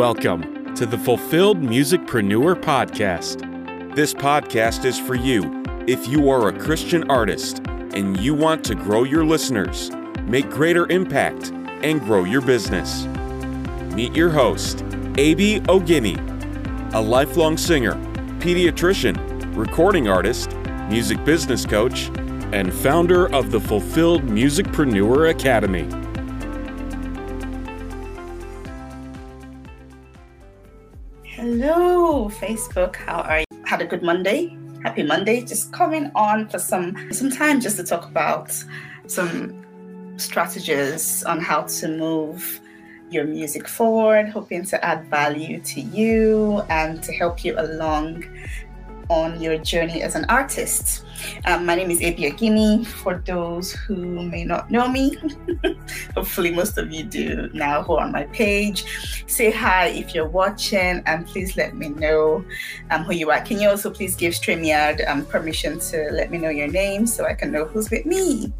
Welcome to the Fulfilled Musicpreneur Podcast. This podcast is for you if you are a Christian artist and you want to grow your listeners, make greater impact, and grow your business. Meet your host, A.B. Ogini, a lifelong singer, pediatrician, recording artist, music business coach, and founder of the Fulfilled Musicpreneur Academy. Facebook. How are you? Had a good Monday? Happy Monday. Just coming on for some some time just to talk about some strategies on how to move your music forward, hoping to add value to you and to help you along on your journey as an artist. Um, my name is Abi Ogini. For those who may not know me, hopefully most of you do now who are on my page. Say hi if you're watching and please let me know um, who you are. Can you also please give StreamYard um, permission to let me know your name so I can know who's with me?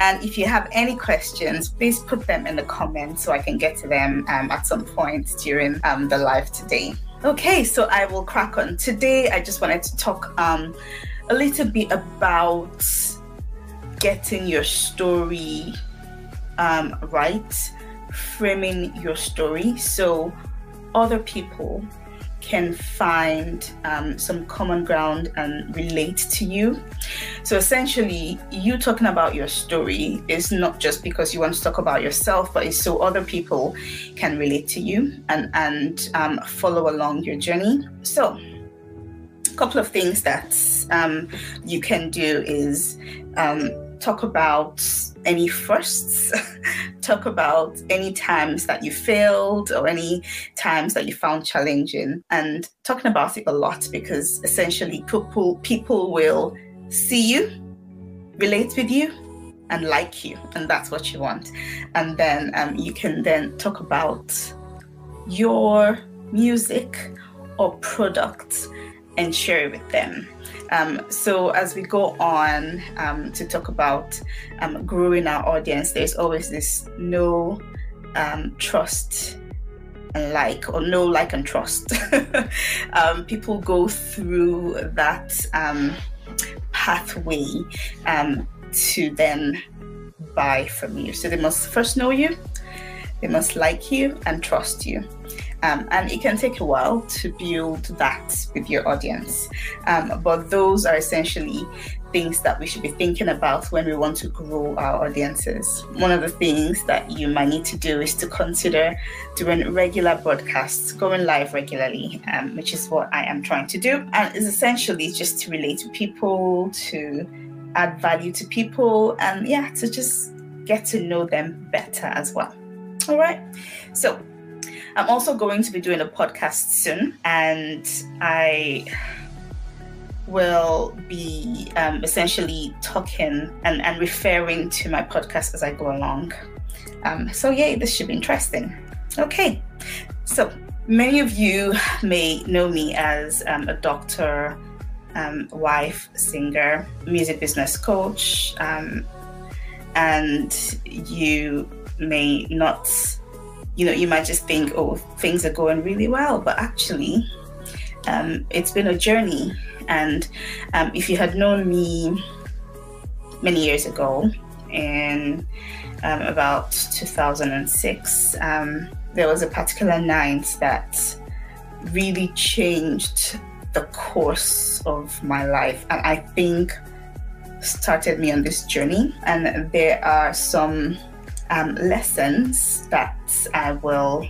And if you have any questions, please put them in the comments so I can get to them um, at some point during um, the live today. Okay, so I will crack on. Today, I just wanted to talk um, a little bit about getting your story um, right, framing your story so other people can find um, some common ground and relate to you. So essentially, you talking about your story is not just because you want to talk about yourself, but it's so other people can relate to you and and um, follow along your journey. So. A couple of things that um, you can do is um, talk about any firsts, talk about any times that you failed or any times that you found challenging, and talking about it a lot because essentially people people will see you, relate with you, and like you, and that's what you want. And then um, you can then talk about your music or product and share it with them. Um, so as we go on um, to talk about um, growing our audience, there's always this no um, trust and like, or no like and trust. Um, people go through that um, pathway to then buy from you. So they must first know you, they must like you and trust you. Um, and it can take a while to build that with your audience. Um, but those are essentially things that we should be thinking about when we want to grow our audiences. One of the things that you might need to do is to consider doing regular broadcasts, going live regularly, um, which is what I am trying to do. And it's essentially just to relate to people, to add value to people, and yeah, to just get to know them better as well. All right. So I'm also going to be doing a podcast soon, and I will be um, essentially talking and, and referring to my podcast as I go along. Um, so, yeah, this should be interesting. Okay, so many of you may know me as um, a doctor, um, wife, singer, music business coach, um, and you may not you know, you might just think, oh, things are going really well, but actually, um, it's been a journey. And um, if you had known me many years ago, in um, about 2006, um, there was a particular night that really changed the course of my life. And I think started me on this journey. And there are some um, lessons that I will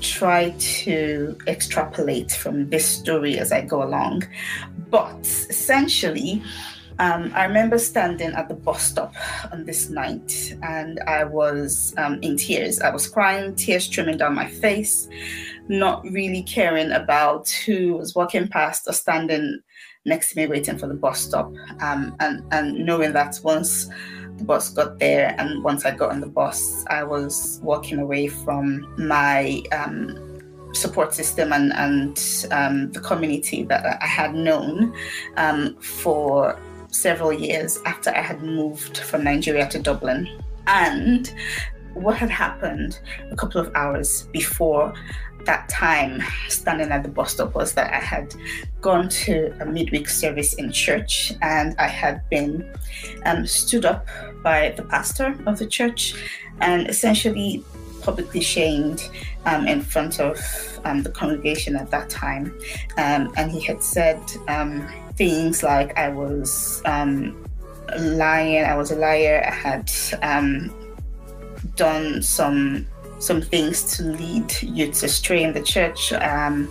try to extrapolate from this story as I go along. But essentially, um, I remember standing at the bus stop on this night and I was um, in tears. I was crying, tears streaming down my face, not really caring about who was walking past or standing next to me waiting for the bus stop. Um, and, and knowing that once the bus got there, and once I got on the bus, I was walking away from my um, support system and, and um, the community that I had known um, for several years after I had moved from Nigeria to Dublin. And what had happened a couple of hours before that time standing at the bus stop was that I had gone to a midweek service in church and I had been um, stood up by the pastor of the church and essentially publicly shamed um, in front of um, the congregation at that time. Um, and he had said um, things like I was um, lying, I was a liar, I had done some some things to lead youths astray in the church. Um,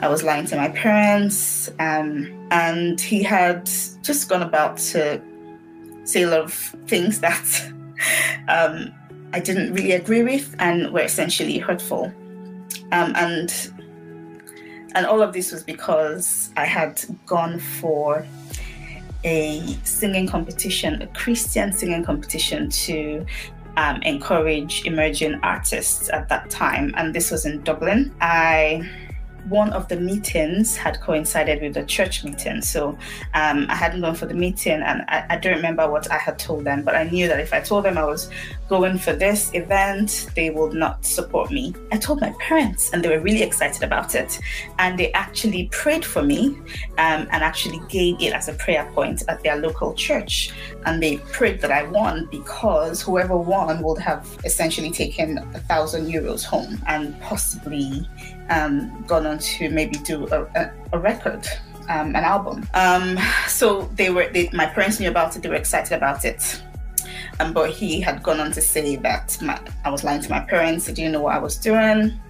I was lying to my parents, um, and he had just gone about to say a lot of things that um, I didn't really agree with and were essentially hurtful. Um, and and all of this was because I had gone for a singing competition, a Christian singing competition to um, encourage emerging artists at that time, and this was in Dublin. I one of the meetings had coincided with the church meeting. So um, I hadn't gone for the meeting and I, I, don't remember what I had told them, but I knew that if I told them I was going for this event, they would not support me. I told my parents and they were really excited about it. And they actually prayed for me um, and actually gave it as a prayer point at their local church. And they prayed that I won because whoever won would have essentially taken a thousand euros home and possibly um, gone on to maybe do a, a, a record, um, an album. Um, so they were, they, my parents knew about it. They were excited about it. Um, but he had gone on to say that my, I was lying to my parents. They didn't know what I was doing.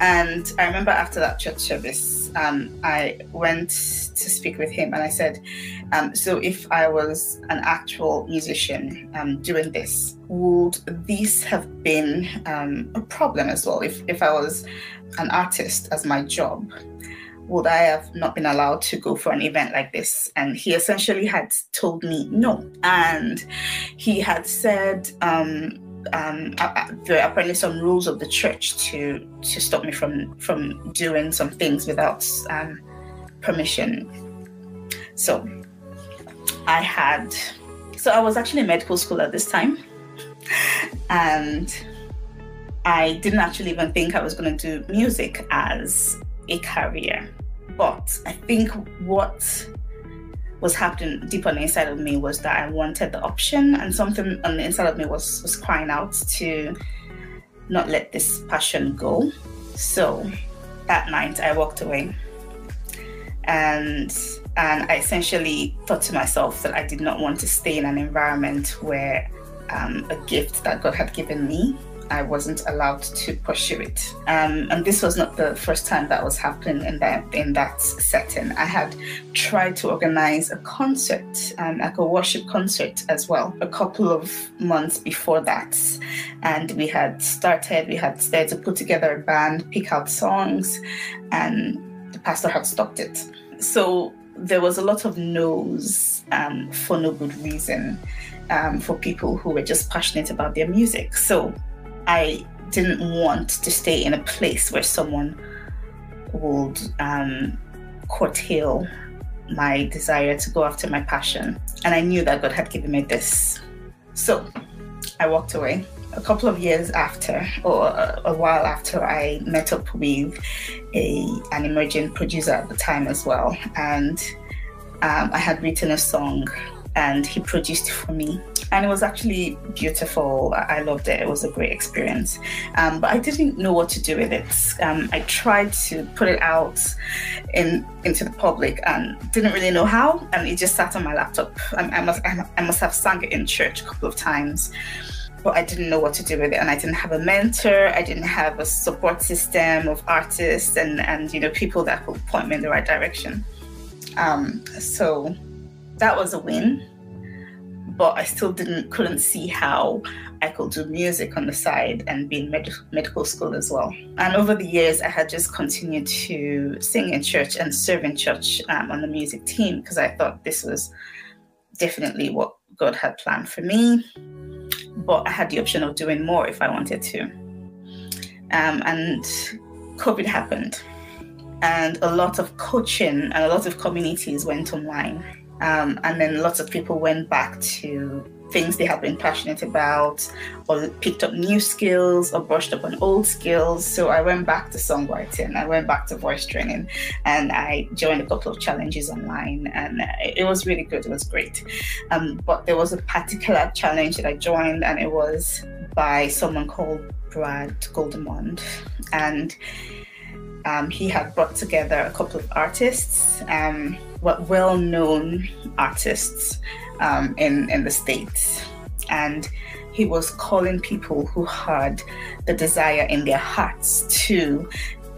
And I remember after that church service, um, I went to speak with him and I said, um, So if I was an actual musician um, doing this, would this have been um, a problem as well? If, if I was an artist as my job, would I have not been allowed to go for an event like this? And he essentially had told me no. And he had said, um, um, there are apparently some rules of the church to to stop me from from doing some things without um, permission. So I had, so I was actually in medical school at this time, and I didn't actually even think I was going to do music as a career. But I think what was happening deep on the inside of me was that I wanted the option, and something on the inside of me was was crying out to not let this passion go. So that night I walked away, and and I essentially thought to myself that I did not want to stay in an environment where um, a gift that God had given me I wasn't allowed to pursue it. Um, and this was not the first time that was happening in that in that setting. I had tried to organize a concert, um, like a worship concert as well, a couple of months before that. And we had started, we had started to put together a band, pick out songs, and the pastor had stopped it. So there was a lot of no's um, for no good reason. Um, for people who were just passionate about their music. So I didn't want to stay in a place where someone would um, curtail my desire to go after my passion. And I knew that God had given me this. So I walked away. A couple of years after, or a, while after, I met up with a, an emerging producer at the time as well. And um, I had written a song and he produced for me. And it was actually beautiful. I loved it. It was a great experience. Um, but I didn't know what to do with it. Um, I tried to put it out in into the public and didn't really know how. And it just sat on my laptop. I, I must I must have sung it in church a couple of times but I didn't know what to do with it. And I didn't have a mentor. I didn't have a support system of artists and, and you know, people that could point me in the right direction. Um, so that was a win but I still didn't couldn't see how I could do music on the side and be in med- medical school as well. And over the years, I had just continued to sing in church and serve in church um, on the music team because I thought this was definitely what God had planned for me. But I had the option of doing more if I wanted to. Um, and COVID happened, and a lot of coaching and a lot of communities went online um, and then lots of people went back to things they have been passionate about, or picked up new skills, or brushed up on old skills. So I went back to songwriting, I went back to voice training, and I joined a couple of challenges online, and it was really good. It was great. Um, but there was a particular challenge that I joined, and it was by someone called Brad Goldemond, and um, he had brought together a couple of artists, um, well-known artists um, in in the states, and he was calling people who had the desire in their hearts to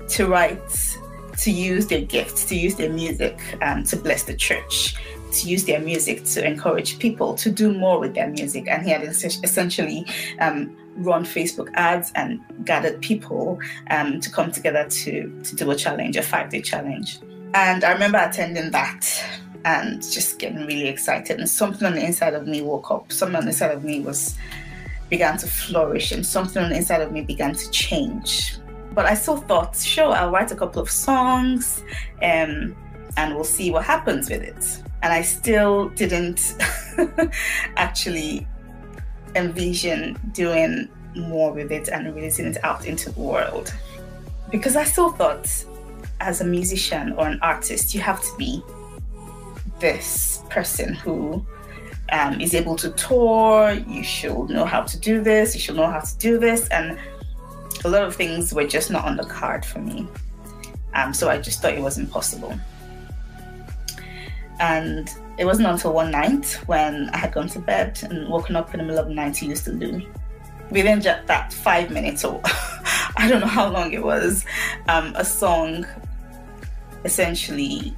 to write, to use their gifts, to use their music um, to bless the church, to use their music to encourage people to do more with their music. And he had essentially um, run Facebook ads and gathered people um, to come together to, to do a challenge, a five day challenge. And I remember attending that and just getting really excited. And something on the inside of me woke up. Something on the inside of me was began to flourish, and something on the inside of me began to change. But I still thought, sure, I'll write a couple of songs, um, and we'll see what happens with it. And I still didn't actually envision doing more with it and releasing it out into the world. Because I still thought, as a musician or an artist, you have to be this person who um, is able to tour. You should know how to do this. You should know how to do this. And a lot of things were just not on the card for me. Um, so I just thought it was impossible. And it wasn't until one night when I had gone to bed and woken up in the middle of the night to use the loo. Within just that five minutes, or I don't know how long it was, um, a song essentially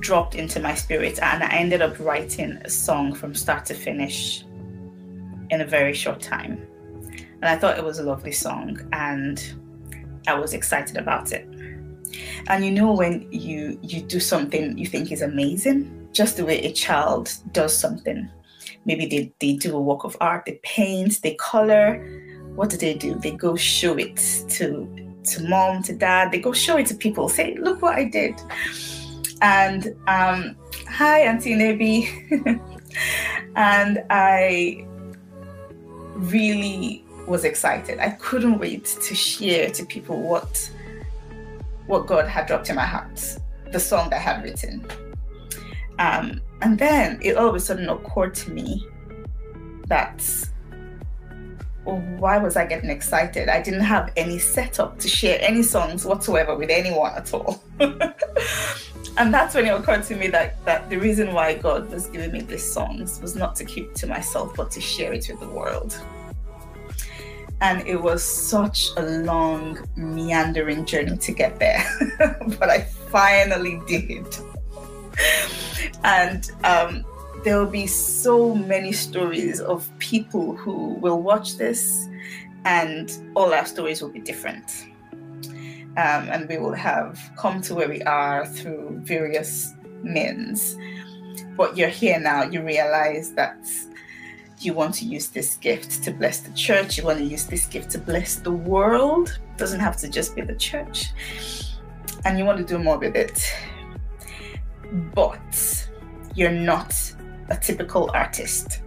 dropped into my spirit, and I ended up writing a song from start to finish in a very short time. And I thought it was a lovely song, and I was excited about it. And you know when you you do something you think is amazing, just the way a child does something. Maybe they, they do a work of art, they paint, they color. What do they do? They go show it to to mom, to dad, they go show it to people, say, look what I did. And um, hi, Auntie Nebi. and I really was excited. I couldn't wait to share to people what what God had dropped in my heart, the song that I had written. Um, and then it all of a sudden occurred to me that why was I getting excited? I didn't have any setup to share any songs whatsoever with anyone at all. and that's when it occurred to me that, that the reason why God was giving me these songs was not to keep to myself, but to share it with the world and it was such a long, meandering journey to get there. but I finally did. and um, there will be so many stories of people who will watch this, and all our stories will be different. Um, and we will have come to where we are through various means. But you're here now, you realize that you want to use this gift to bless the church, you want to use this gift to bless the world. It doesn't have to just be the church. And you want to do more with it. But you're not a typical artist.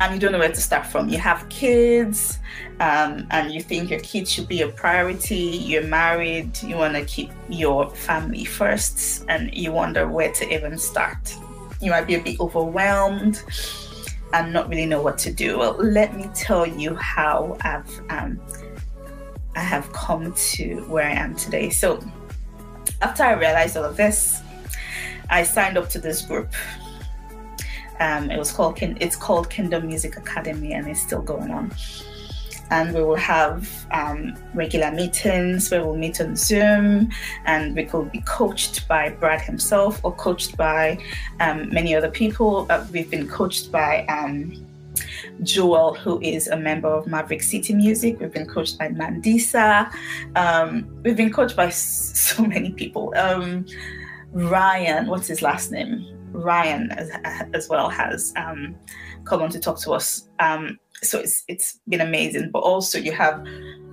And you don't know where to start from. You have kids, um, and you think your kids should be a priority. You're married, you want to keep your family first, and you wonder where to even start. You might be a bit overwhelmed and not really know what to do. Well, let me tell you how I've um, I have come to where I am today. So after I realized all of this, I signed up to this group. Um, it was called it's called Kingdom Music Academy, and it's still going on and we will have um, regular meetings where we'll meet on Zoom and we could be coached by Brad himself or coached by um, many other people. Uh, we've been coached by um, Joel, who is a member of Maverick City Music. We've been coached by Mandisa. Um, we've been coached by so many people. Um, Ryan, what's his last name? Ryan as, as well has um, come on to talk to us. Um, so it's it's been amazing. But also you have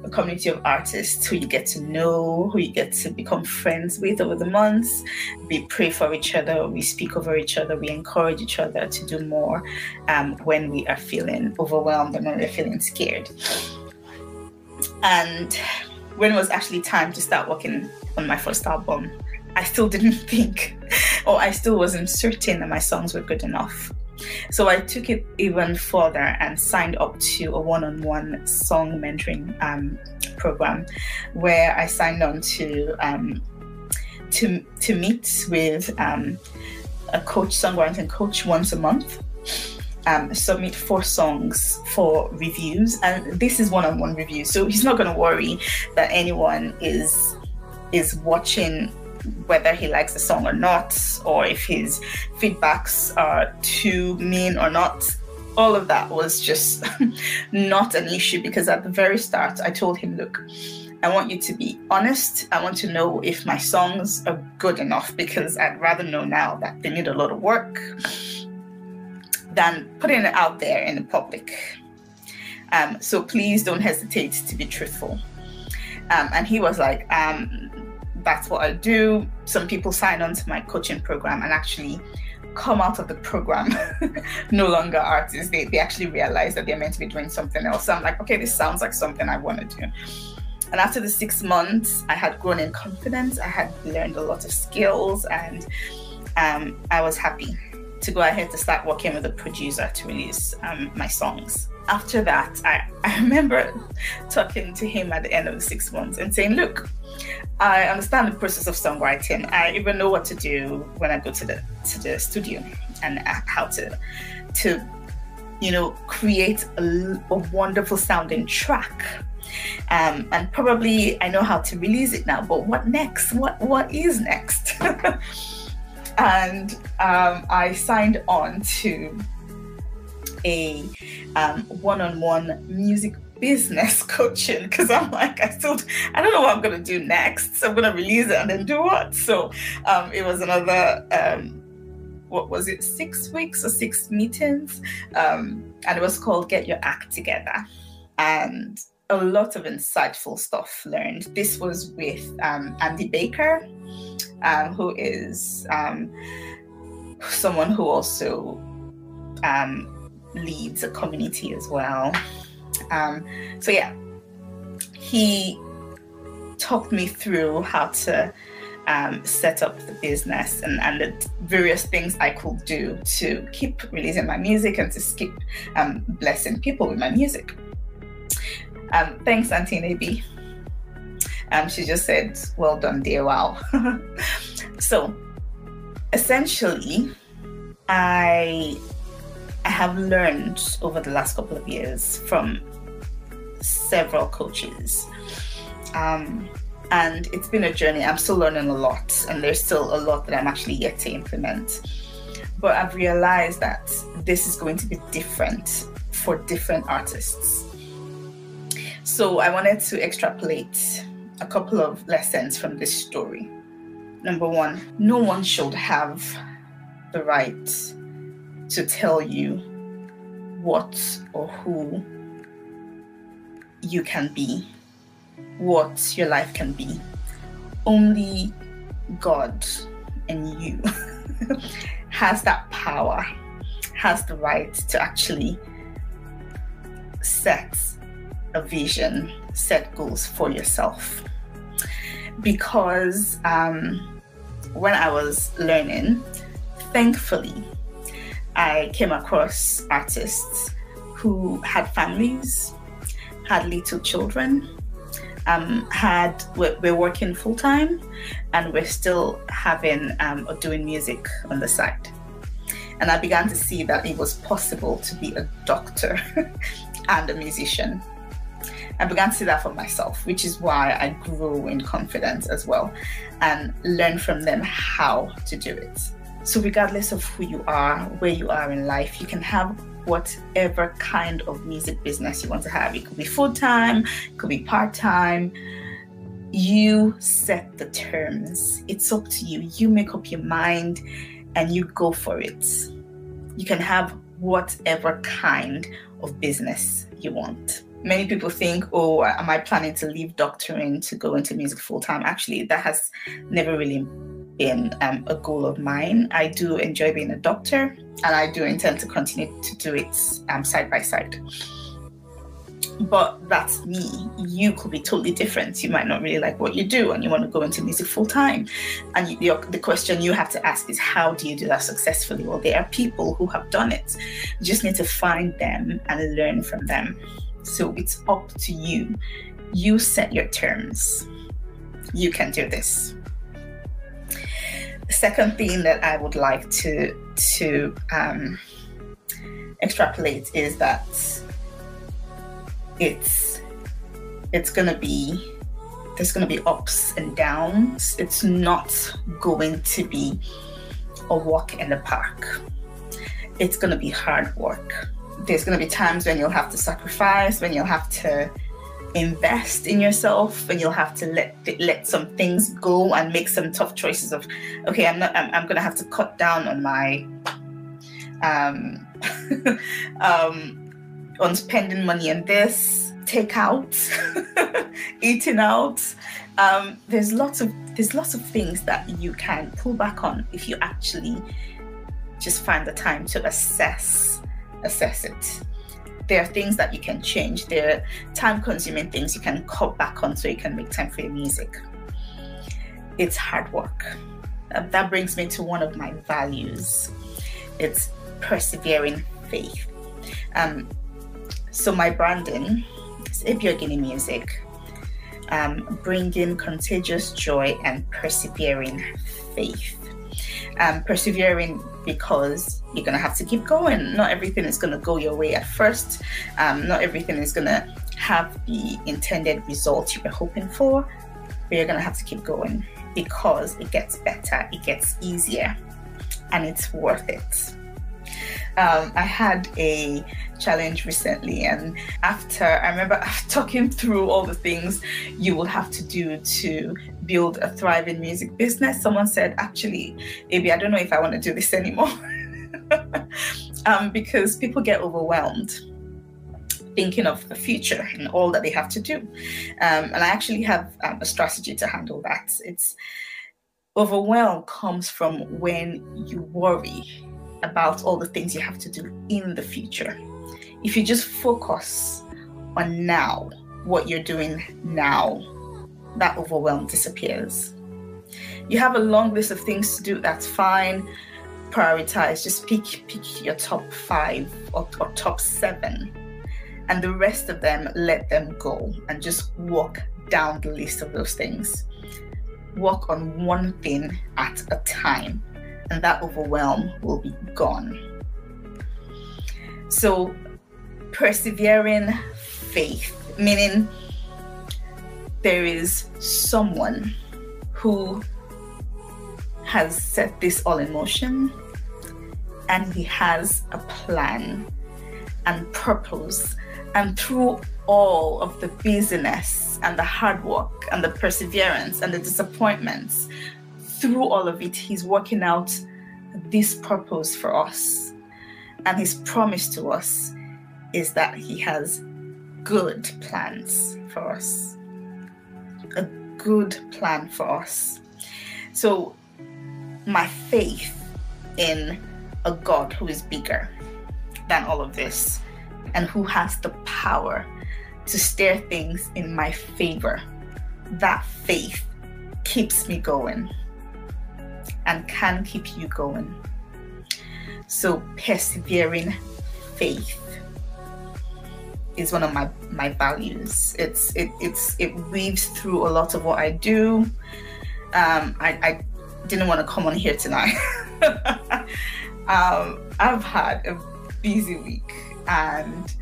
a community of artists who you get to know, who you get to become friends with over the months. We pray for each other, we speak over each other, we encourage each other to do more um, when we are feeling overwhelmed and when we're feeling scared. And when it was actually time to start working on my first album, I still didn't think, or I still wasn't certain that my songs were good enough. So I took it even further and signed up to a one on one song mentoring um, program where I signed on to. Um, to, to meet with um, a coach, songwriting coach, once a month. Um, submit four songs for reviews, and this is one-on-one review. So he's not going to worry that anyone is is watching whether he likes the song or not, or if his feedbacks are too mean or not. All of that was just not an issue because at the very start, I told him, look, I want you to be honest. I want to know if my songs are good enough because I'd rather know now that they need a lot of work than putting it out there in the public. Um, so please don't hesitate to be truthful. Um, and he was like, um, that's what I do. Some people sign on to my coaching program and actually come out of the program no longer artists. They, they actually realize that they're meant to be doing something else. So I'm like, okay, this sounds like something I want to do. And after the six months, I had grown in confidence. I had learned a lot of skills and um, I was happy to go ahead to start working with a producer to release um, my songs. After that, I, I remember talking to him at the end of the six months and saying, Look, I understand the process of songwriting. I even know what to do when I go to the to the studio and how to to you know create a, a wonderful sounding track. Um, and probably I know how to release it now. But what next? What what is next? and um, I signed on to a um, one-on-one music business coaching because I'm like, I still, I don't know what I'm to do next. So I'm to release it and then do what? So um, it was another, um, what was it, six weeks or six meetings? Um, and it was called Get Your Act Together. And a lot of insightful stuff learned. This was with um, Andy Baker, um, who is um, someone who also leads a community as well. Um, so yeah, he talked me through how to um, set up the business and, and the various things I could do to keep releasing my music and to keep um, blessing people with my music. Um, thanks, Auntie Nabi. Um, she just said, well done, dear, wow. so essentially, I I have learned over the last couple of years from several coaches. Um, and it's been a journey. I'm still learning a lot, and there's still a lot that I'm actually yet to implement. But I've realized that this is going to be different for different artists. So I wanted to extrapolate a couple of lessons from this story. Number one, no one should have the right to tell you what or who you can be, what your life can be. Only God and you has that power, has the right to actually set a vision, set goals for yourself. Because um, when I was learning, thankfully, I came across artists who had families, had little children, um, had we're, working full time, and we're still having um, or doing music on the side. And I began to see that it was possible to be a doctor and a musician. I began to see that for myself, which is why I grew in confidence as well and learned from them how to do it. So, regardless of who you are, where you are in life, you can have whatever kind of music business you want to have. It could be full time, it could be part time. You set the terms. It's up to you. You make up your mind and you go for it. You can have whatever kind of business you want. Many people think, oh, am I planning to leave doctoring to go into music full time? Actually, that has never really been um, a goal of mine. I do enjoy being a doctor, and I do intend to continue to do it um, side by side. But that's me. You could be totally different. You might not really like what you do, and you want to go into music full time. And you, the question you have to ask is, how do you do that successfully? Well, there are people who have done it. You just need to find them and learn from them. So it's up to you. You set your terms. You can do this. The second thing that I would like to to um, extrapolate is that it's it's gonna be there's gonna be ups and downs. It's not going to be a walk in the park. It's gonna be hard work there's going to be times when you'll have to sacrifice, when you'll have to invest in yourself, when you'll have to let let some things go and make some tough choices of, okay, I'm not, I'm, I'm going to have to cut down on my, um, um, on spending money on this, take out, eating out. Um, there's lots of there's lots of things that you can pull back on if you actually just find the time to assess assess it. There are things that you can change. There are time consuming things you can cut back on so you can make time for your music. It's hard work. Uh, that brings me to one of my values it's persevering faith. Um, so, my branding is If You're Ibiogini Music, um, bringing contagious joy and persevering faith. Um, persevering because you're going to have to keep going. Not everything is going to go your way at first. Um, not everything is going to have the intended result you were hoping for, but you're going to have to keep going because it gets better, it gets easier, and it's worth it. Um, I had a challenge recently, and after I remember talking through all the things you will have to do to build a thriving music business, someone said, Actually, Abi, I don't know if I want to do this anymore. um, because people get overwhelmed thinking of the future and all that they have to do. Um, and I actually have um, a strategy to handle that. It's overwhelm comes from when you worry about all the things you have to do in the future. If you just focus on now, what you're doing now, that overwhelm disappears. You have a long list of things to do, that's fine. Prioritize, just pick pick your top five or, or top seven. And the rest of them, let them go and just walk down the list of those things. Work on one thing at a time, and that overwhelm will be gone. So, persevering faith, meaning there is someone who has set this all in motion and he has a plan and purpose. And through all of the busyness and the hard work and the perseverance and the disappointments, through all of it, he's working out this purpose for us. And his promise to us is that he has good plans for us a good plan for us. So, my faith in a God who is bigger than all of this and who has the power to steer things in my favor, that faith keeps me going and can keep you going. So, persevering faith is one of my my values. It's it it's it weaves through a lot of what I do. Um, I, I didn't want to come on here tonight. um, I've had a busy week and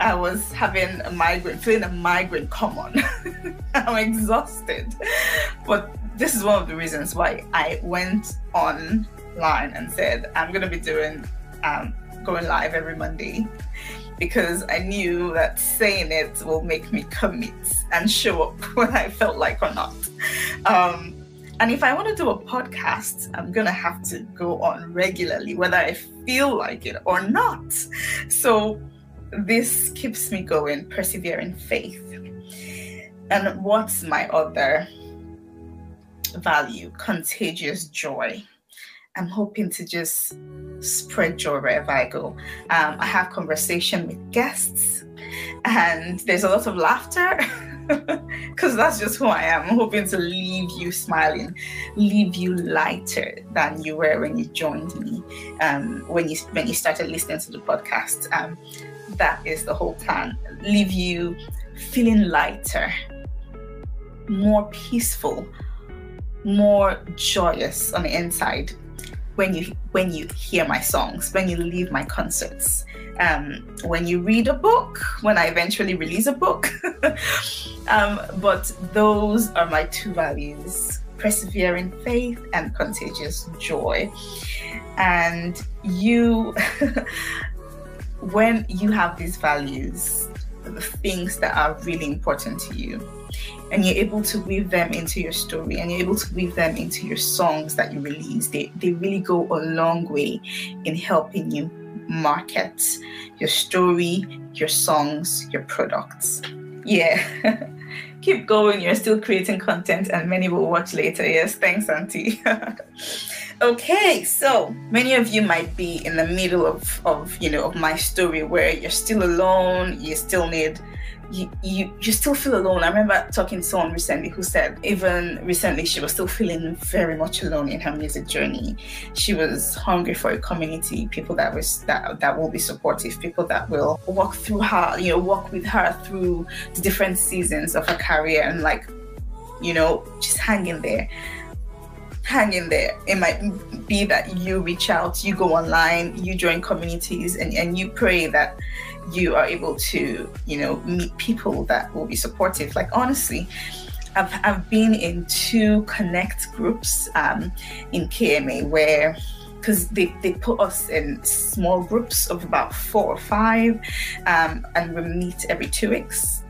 I was having a migraine, feeling a migraine come on. I'm exhausted. But this is one of the reasons why I went online and said I'm gonna be doing um, going live every Monday because I knew that saying it will make me commit and show up when I felt like or not. Um, and if I want to do a podcast, I'm going to have to go on regularly, whether I feel like it or not. So this keeps me going, persevering faith. And what's my other value? Contagious joy. I'm hoping to just spread joy wherever I go. Um, I have conversation with guests, and there's a lot of laughter because that's just who I am. I'm hoping to leave you smiling, leave you lighter than you were when you joined me, um, when you when you started listening to the podcast. Um, that is the whole plan. Leave you feeling lighter, more peaceful, more joyous on the inside when you when you hear my songs, when you leave my concerts, um, when you read a book, when I eventually release a book. um, but those are my two values: persevering faith and contagious joy. And you, when you have these values, the things that are really important to you and you're able to weave them into your story and you're able to weave them into your songs that you release. They, they really go a long way in helping you market your story your songs your products. Yeah. Keep going. You're still creating content and many will watch later. Yes thanks auntie. Okay so many of you might be in the middle of of you know of my story where you're still alone you still need you, you you still feel alone. I remember talking to someone recently who said even recently she was still feeling very much alone in her music journey. She was hungry for a community, people that was that that will be supportive, people that will walk through her, you know, walk with her through the different seasons of her career and like, you know, just hang in there hang in there. It might be that you reach out, you go online, you join communities, and, and you pray that you are able to, you know, meet people that will be supportive. Like honestly, I've, I've been in two connect groups um, in KMA where because they, they put us in small groups of about four or five um, and we meet every two weeks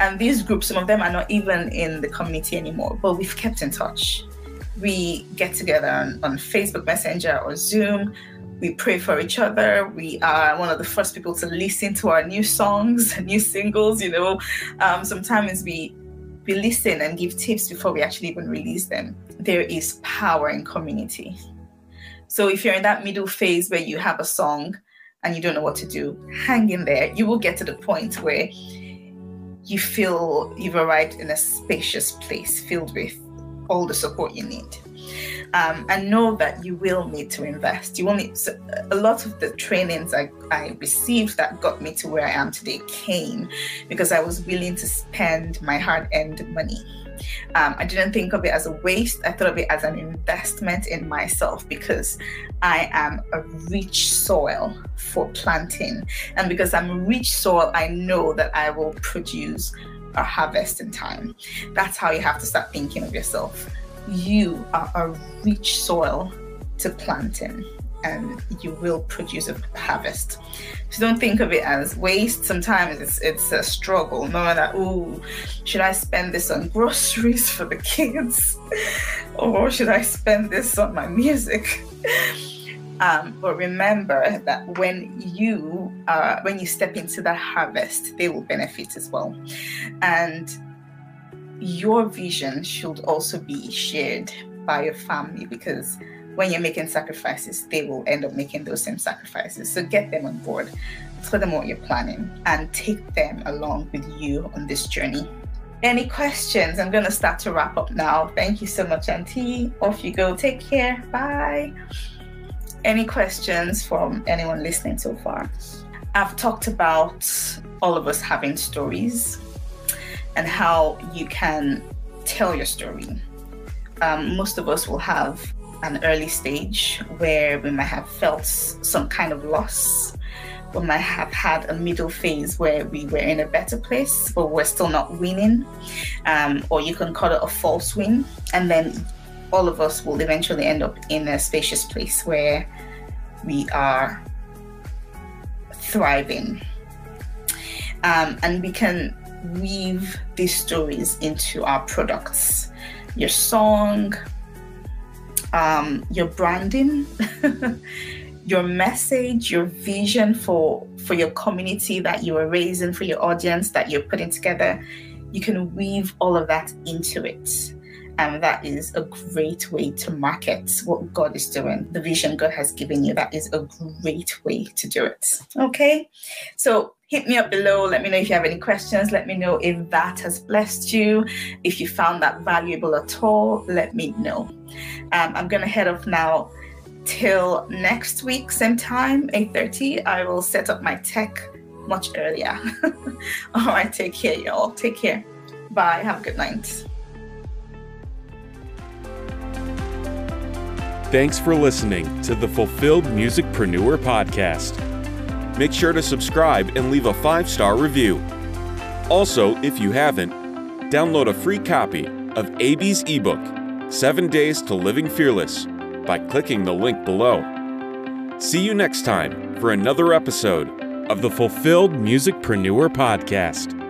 and these groups some of them are not even in the community anymore but we've kept in touch we get together on, on facebook messenger or zoom we pray for each other. We are one of the first people to listen to our new songs, new singles. You know, um, sometimes we we listen and give tips before we actually even release them. There is power in community. So if you're in that middle phase where you have a song and you don't know what to do, hang in there. You will get to the point where you feel you've arrived in a spacious place filled with all the support you need um, and know that you will need to invest. You will need so a lot of the trainings I, I received that got me to where I am today came because I was willing to spend my hard earned money. Um, I didn't think of it as a waste. I thought of it as an investment in myself because I am a rich soil for planting. And because I'm a rich soil, I know that I will produce a harvest in time. That's how you have to start thinking of yourself you are a rich soil to plant in and you will produce a harvest. So don't think of it as waste. Sometimes it's it's a struggle, knowing that oh, should I spend this on groceries for the kids, or should I spend this on my music? Um, but remember that when you uh, when you step into that harvest, they will benefit as well, and your vision should also be shared by your family because when you're making sacrifices, they will end up making those same sacrifices. So get them on board, tell them what you're planning, and take them along with you on this journey. Any questions? I'm going to start to wrap up now. Thank you so much, Auntie. Off you go. Take care. Bye. Any questions from anyone listening so far? I've talked about all of us having stories and how you can tell your story. Um, most of us will have an early stage where we might have felt some kind of loss. We might have had a middle phase where we were in a better place, but we're still not winning. Um, or you can call it a false win. And then all of us will eventually end up in a spacious place where we are thriving. Um, and we can weave these stories into our products your song um, your branding your message, your vision for for your community that you are raising, for your audience that you're putting together, you can weave all of that into it. And that is a great way to market what God is doing, the vision God has given you. That is a great way to do it. Okay. So hit me up below. Let me know if you have any questions. Let me know if that has blessed you. If you found that valuable at all, let me know. Um, I'm going to head off now till next week, same time, 8.30. I will set up my tech much earlier. all right. Take care, y'all. Take care. Bye. Have a good night. Thanks for listening to the Fulfilled Musicpreneur podcast. Make sure to subscribe and leave a five star review. Also, if you haven't, download a free copy of Abi's ebook, Seven Days to Living Fearless, by clicking the link below. See you next time for another episode of the Fulfilled Musicpreneur podcast.